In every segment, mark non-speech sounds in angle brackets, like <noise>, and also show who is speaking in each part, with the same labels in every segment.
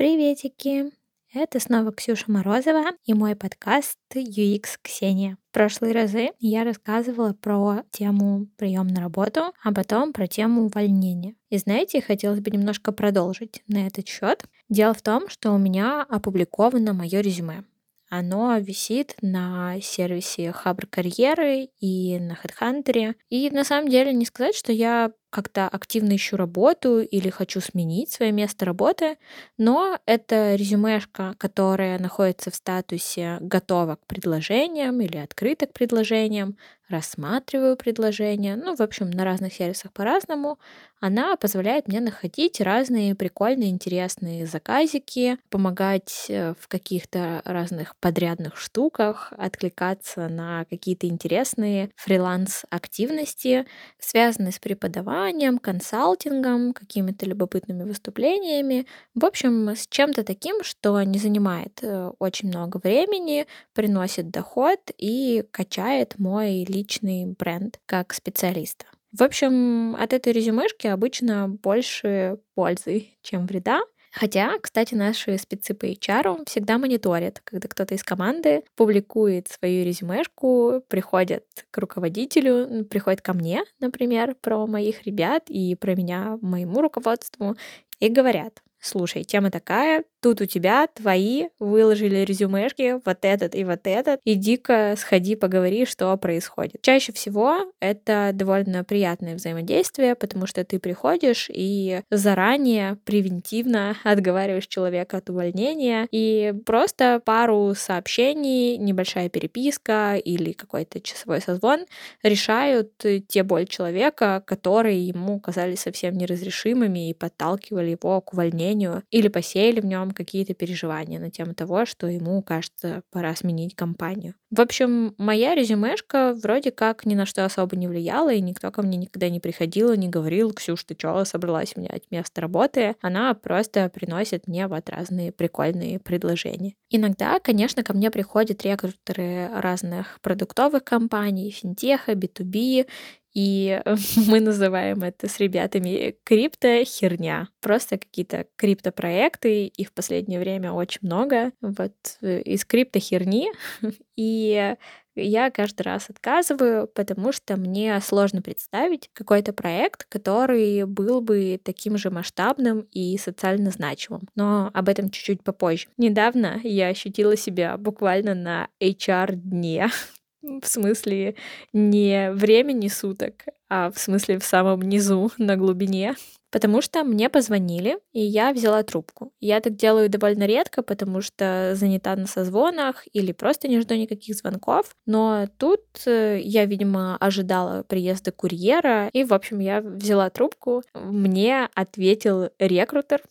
Speaker 1: Приветики! Это снова Ксюша Морозова и мой подкаст UX Ксения. В прошлые разы я рассказывала про тему прием на работу, а потом про тему увольнения. И знаете, хотелось бы немножко продолжить на этот счет. Дело в том, что у меня опубликовано мое резюме. Оно висит на сервисе Хабр Карьеры и на HeadHunter. И на самом деле не сказать, что я как-то активно ищу работу или хочу сменить свое место работы, но это резюмешка, которая находится в статусе «готова к предложениям» или «открыта к предложениям», «рассматриваю предложения», ну, в общем, на разных сервисах по-разному, она позволяет мне находить разные прикольные, интересные заказики, помогать э, в каких-то разных подрядных штуках, откликаться на какие-то интересные фриланс-активности, связанные с преподаванием, образованием, консалтингом, какими-то любопытными выступлениями. В общем, с чем-то таким, что не занимает э, очень много времени, приносит доход и качает мой личный бренд как специалиста. В общем, от этой резюмешки обычно больше пользы, чем вреда. Хотя, кстати, наши спецы по HR всегда мониторят, когда кто-то из команды публикует свою резюмешку, приходят к руководителю, приходят ко мне, например, про моих ребят и про меня моему руководству и говорят, слушай, тема такая, тут у тебя твои выложили резюмешки, вот этот и вот этот, иди-ка сходи поговори, что происходит. Чаще всего это довольно приятное взаимодействие, потому что ты приходишь и заранее превентивно отговариваешь человека от увольнения, и просто пару сообщений, небольшая переписка или какой-то часовой созвон решают те боль человека, которые ему казались совсем неразрешимыми и подталкивали его к увольнению или посеяли в нем какие-то переживания на тему того, что ему кажется, пора сменить компанию. В общем, моя резюмешка вроде как ни на что особо не влияла, и никто ко мне никогда не приходил и не говорил, Ксюш, ты чё, собралась менять место работы? Она просто приносит мне вот разные прикольные предложения. Иногда, конечно, ко мне приходят рекрутеры разных продуктовых компаний, финтеха, B2B, и <laughs> мы называем это с ребятами крипто-херня. Просто какие-то криптопроекты, их в последнее время очень много. Вот э, из крипто-херни. <laughs> И я каждый раз отказываю, потому что мне сложно представить какой-то проект, который был бы таким же масштабным и социально значимым. Но об этом чуть-чуть попозже. Недавно я ощутила себя буквально на HR-дне, <laughs> в смысле не времени суток, а в смысле в самом низу, <laughs> на глубине. Потому что мне позвонили, и я взяла трубку. Я так делаю довольно редко, потому что занята на созвонах или просто не жду никаких звонков. Но тут э, я, видимо, ожидала приезда курьера, и, в общем, я взяла трубку. Мне ответил рекрутер,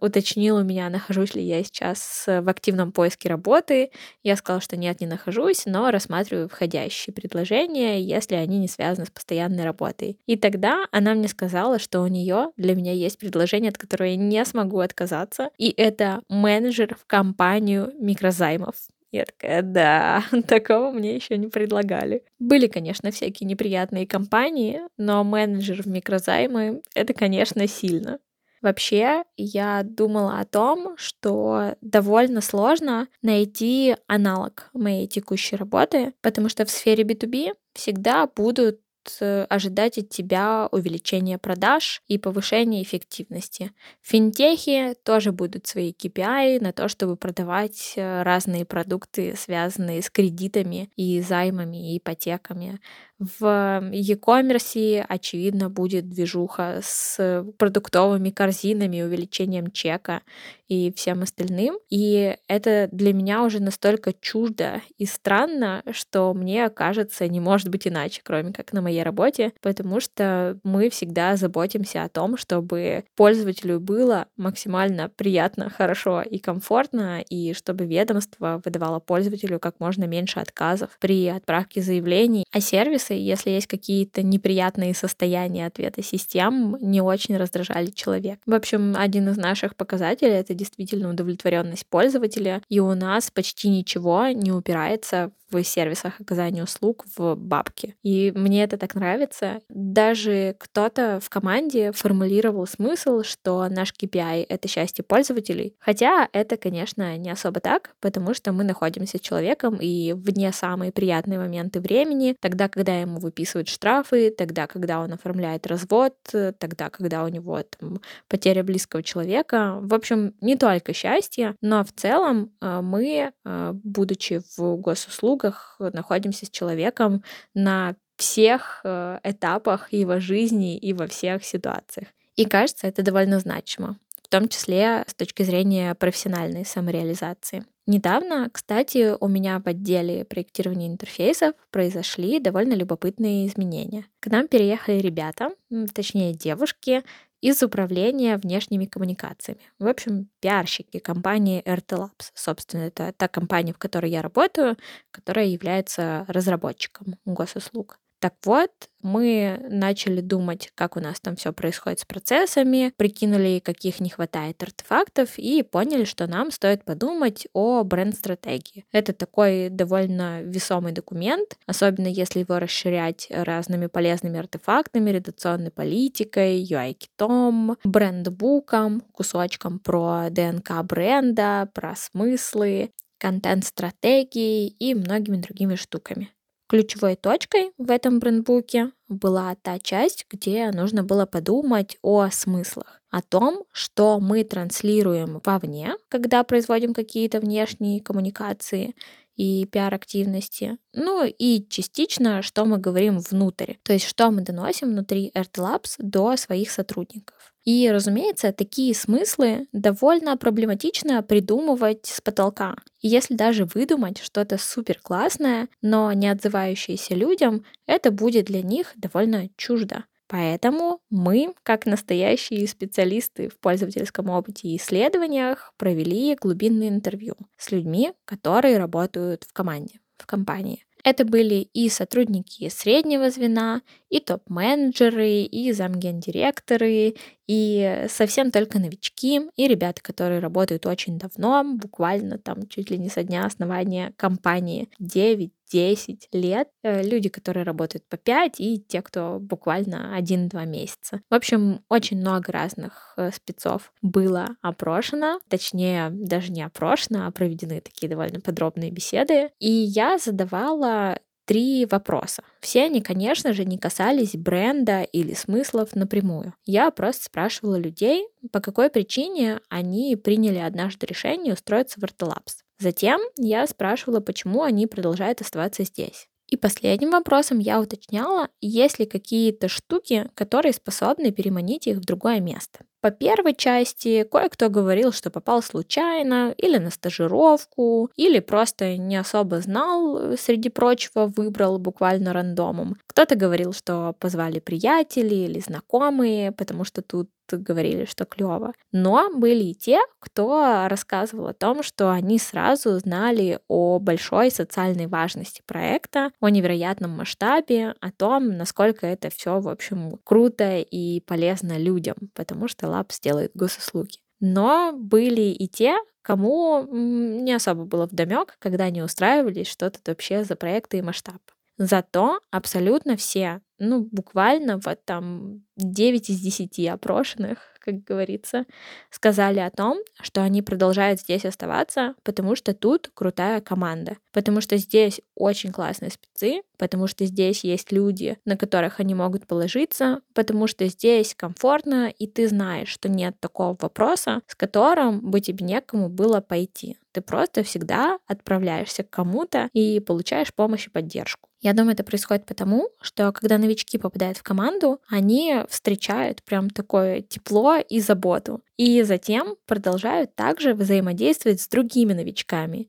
Speaker 1: уточнил у меня, нахожусь ли я сейчас в активном поиске работы. Я сказала, что нет, не нахожусь, но рассматриваю входящие предложения, если они не связаны с постоянной работой. И тогда она мне сказала, что у нее для меня есть предложение, от которого я не смогу отказаться, и это менеджер в компанию микрозаймов. Я такая, да, <laughs> такого мне еще не предлагали. Были, конечно, всякие неприятные компании, но менеджер в микрозаймы — это, конечно, сильно. Вообще, я думала о том, что довольно сложно найти аналог моей текущей работы, потому что в сфере B2B всегда будут ожидать от тебя увеличения продаж и повышения эффективности. В финтехе тоже будут свои KPI на то, чтобы продавать э, разные продукты, связанные с кредитами и займами и ипотеками. В e-commerce, очевидно, будет движуха с продуктовыми корзинами, увеличением чека и всем остальным. И это для меня уже настолько чуждо и странно, что мне кажется, не может быть иначе, кроме как на моей работе, потому что мы всегда заботимся о том, чтобы пользователю было максимально приятно, хорошо и комфортно, и чтобы ведомство выдавало пользователю как можно меньше отказов при отправке заявлений. А сервисы, если есть какие-то неприятные состояния ответа систем, не очень раздражали человека. В общем, один из наших показателей — это действительно удовлетворенность пользователя, и у нас почти ничего не упирается в сервисах оказания услуг в бабки. И мне это так нравится. Даже кто-то в команде формулировал смысл, что наш KPI — это счастье пользователей. Хотя это, конечно, не особо так, потому что мы находимся с человеком и вне самые приятные моменты времени, тогда, когда ему выписывают штрафы, тогда, когда он оформляет развод, тогда, когда у него там, потеря близкого человека. В общем, не только счастье, но в целом э, мы, э, будучи в госуслугах, находимся с человеком на всех э, этапах его жизни и во всех ситуациях. И кажется, это довольно значимо, в том числе с точки зрения профессиональной самореализации. Недавно, кстати, у меня в отделе проектирования интерфейсов произошли довольно любопытные изменения. К нам переехали ребята, точнее девушки, из управления внешними коммуникациями. В общем, пиарщики компании RT Labs. Собственно, это та компания, в которой я работаю, которая является разработчиком госуслуг. Так вот, мы начали думать, как у нас там все происходит с процессами, прикинули, каких не хватает артефактов и поняли, что нам стоит подумать о бренд-стратегии. Это такой довольно весомый документ, особенно если его расширять разными полезными артефактами, редакционной политикой, UI-китом, брендбуком, кусочком про ДНК бренда, про смыслы, контент-стратегии и многими другими штуками. Ключевой точкой в этом брендбуке была та часть, где нужно было подумать о смыслах, о том, что мы транслируем вовне, когда производим какие-то внешние коммуникации и пиар-активности, ну и частично, что мы говорим внутрь, то есть что мы доносим внутри RT Labs до своих сотрудников. И, разумеется, такие смыслы довольно проблематично придумывать с потолка. И если даже выдумать что-то супер классное, но не отзывающееся людям, это будет для них довольно чуждо. Поэтому мы, как настоящие специалисты в пользовательском опыте и исследованиях, провели глубинное интервью с людьми, которые работают в команде, в компании. Это были и сотрудники среднего звена, и топ-менеджеры, и замгендиректоры, и совсем только новички, и ребята, которые работают очень давно, буквально там чуть ли не со дня основания компании, 9 10 лет, э, люди, которые работают по 5, и те, кто буквально 1-2 месяца. В общем, очень много разных э, спецов было опрошено, точнее, даже не опрошено, а проведены такие довольно подробные беседы. И я задавала три вопроса. Все они, конечно же, не касались бренда или смыслов напрямую. Я просто спрашивала людей, по какой причине они приняли однажды решение устроиться в Артелапс. Затем я спрашивала, почему они продолжают оставаться здесь. И последним вопросом я уточняла, есть ли какие-то штуки, которые способны переманить их в другое место. По первой части кое-кто говорил, что попал случайно, или на стажировку, или просто не особо знал, среди прочего выбрал буквально рандомом. Кто-то говорил, что позвали приятели или знакомые, потому что тут говорили, что клево. Но были и те, кто рассказывал о том, что они сразу знали о большой социальной важности проекта, о невероятном масштабе, о том, насколько это все, в общем, круто и полезно людям, потому что Labs делает госуслуги. Но были и те, кому не особо было вдомек, когда они устраивались, что тут вообще за проекты и масштаб. Зато абсолютно все, ну, буквально вот там 9 из 10 опрошенных, как говорится, сказали о том, что они продолжают здесь оставаться, потому что тут крутая команда, потому что здесь очень классные спецы, потому что здесь есть люди, на которых они могут положиться, потому что здесь комфортно, и ты знаешь, что нет такого вопроса, с которым бы тебе некому было пойти. Ты просто всегда отправляешься к кому-то и получаешь помощь и поддержку. Я думаю, это происходит потому, что когда новички попадают в команду, они встречают прям такое тепло и заботу. И затем продолжают также взаимодействовать с другими новичками.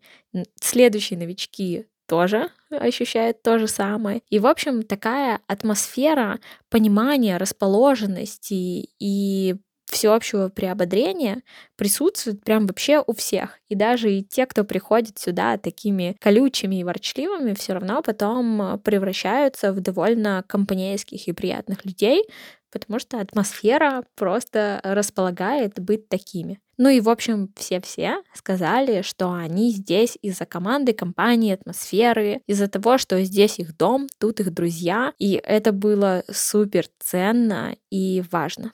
Speaker 1: Следующие новички тоже ощущают то же самое. И, в общем, такая атмосфера понимания, расположенности и всеобщего приободрения присутствует прям вообще у всех. И даже и те, кто приходит сюда такими колючими и ворчливыми, все равно потом превращаются в довольно компанейских и приятных людей, потому что атмосфера просто располагает быть такими. Ну и, в общем, все-все сказали, что они здесь из-за команды, компании, атмосферы, из-за того, что здесь их дом, тут их друзья, и это было супер ценно и важно.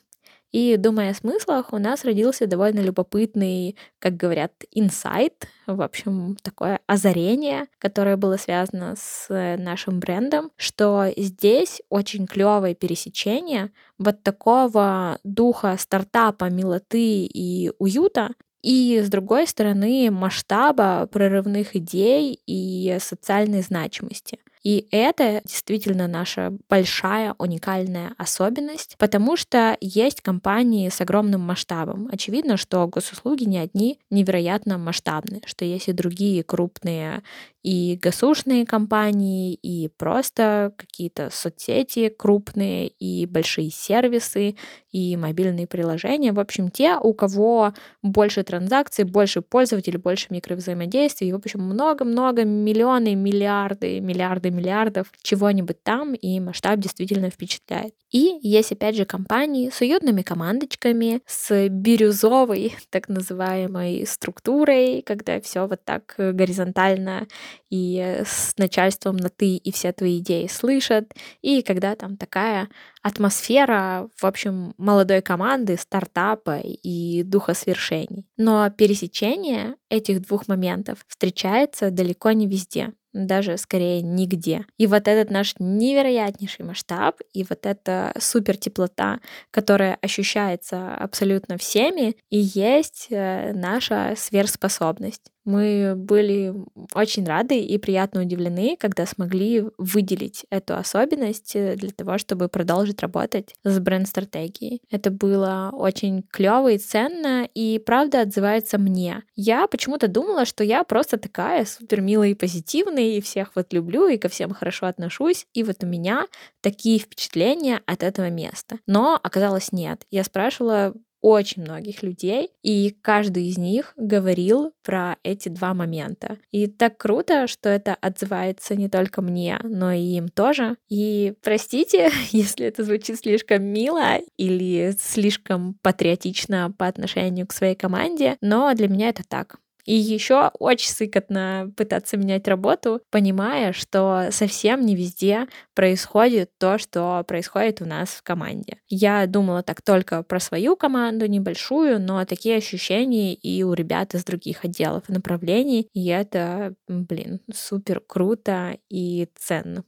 Speaker 1: И думая о смыслах, у нас родился довольно любопытный, как говорят, инсайт, в общем, такое озарение, которое было связано с нашим брендом, что здесь очень клевое пересечение вот такого духа стартапа, милоты и уюта и, с другой стороны, масштаба прорывных идей и социальной значимости. И это действительно наша большая уникальная особенность, потому что есть компании с огромным масштабом. Очевидно, что госуслуги не одни невероятно масштабные, что есть и другие крупные и госушные компании, и просто какие-то соцсети крупные, и большие сервисы, и мобильные приложения. В общем, те, у кого больше транзакций, больше пользователей, больше микровзаимодействий, и, в общем, много-много, миллионы, миллиарды, миллиарды миллиардов чего-нибудь там, и масштаб действительно впечатляет. И есть, опять же, компании с уютными командочками, с бирюзовой, <laughs> так называемой, структурой, когда все вот так горизонтально и с начальством на ты, и все твои идеи слышат, и когда там такая атмосфера, в общем, молодой команды, стартапа и духа свершений. Но пересечение этих двух моментов встречается далеко не везде даже скорее нигде. И вот этот наш невероятнейший масштаб и вот эта супер теплота, которая ощущается абсолютно всеми, и есть э, наша сверхспособность. Мы были очень рады и приятно удивлены, когда смогли выделить эту особенность э, для того, чтобы продолжить работать с бренд-стратегией. Это было очень клево и ценно, и правда отзывается мне. Я почему-то думала, что я просто такая супер милая и позитивная, и всех вот люблю, и ко всем хорошо отношусь, и вот у меня такие впечатления от этого места. Но оказалось нет. Я спрашивала очень многих людей, и каждый из них говорил про эти два момента. И так круто, что это отзывается не только мне, но и им тоже. И простите, <laughs> если это звучит слишком мило или слишком патриотично по отношению к своей команде, но для меня это так. И еще очень сыкотно пытаться менять работу, понимая, что совсем не везде происходит то, что происходит у нас в команде. Я думала так только про свою команду небольшую, но такие ощущения и у ребят из других отделов и направлений, и это, блин, супер круто и ценно.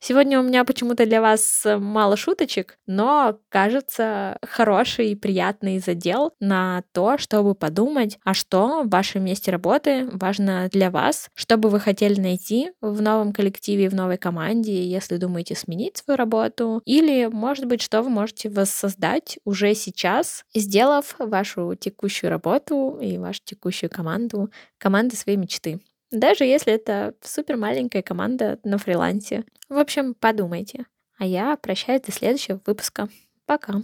Speaker 1: Сегодня у меня почему-то для вас э, мало шуточек, но кажется хороший и приятный задел на то, чтобы подумать, а что в вашем месте работы важно для вас, что бы вы хотели найти в новом коллективе, в новой команде, если думаете сменить свою работу, или, может быть, что вы можете воссоздать уже сейчас, сделав вашу текущую работу и вашу текущую команду командой своей мечты даже если это супер маленькая команда на фрилансе. В общем, подумайте. А я прощаюсь до следующего выпуска. Пока.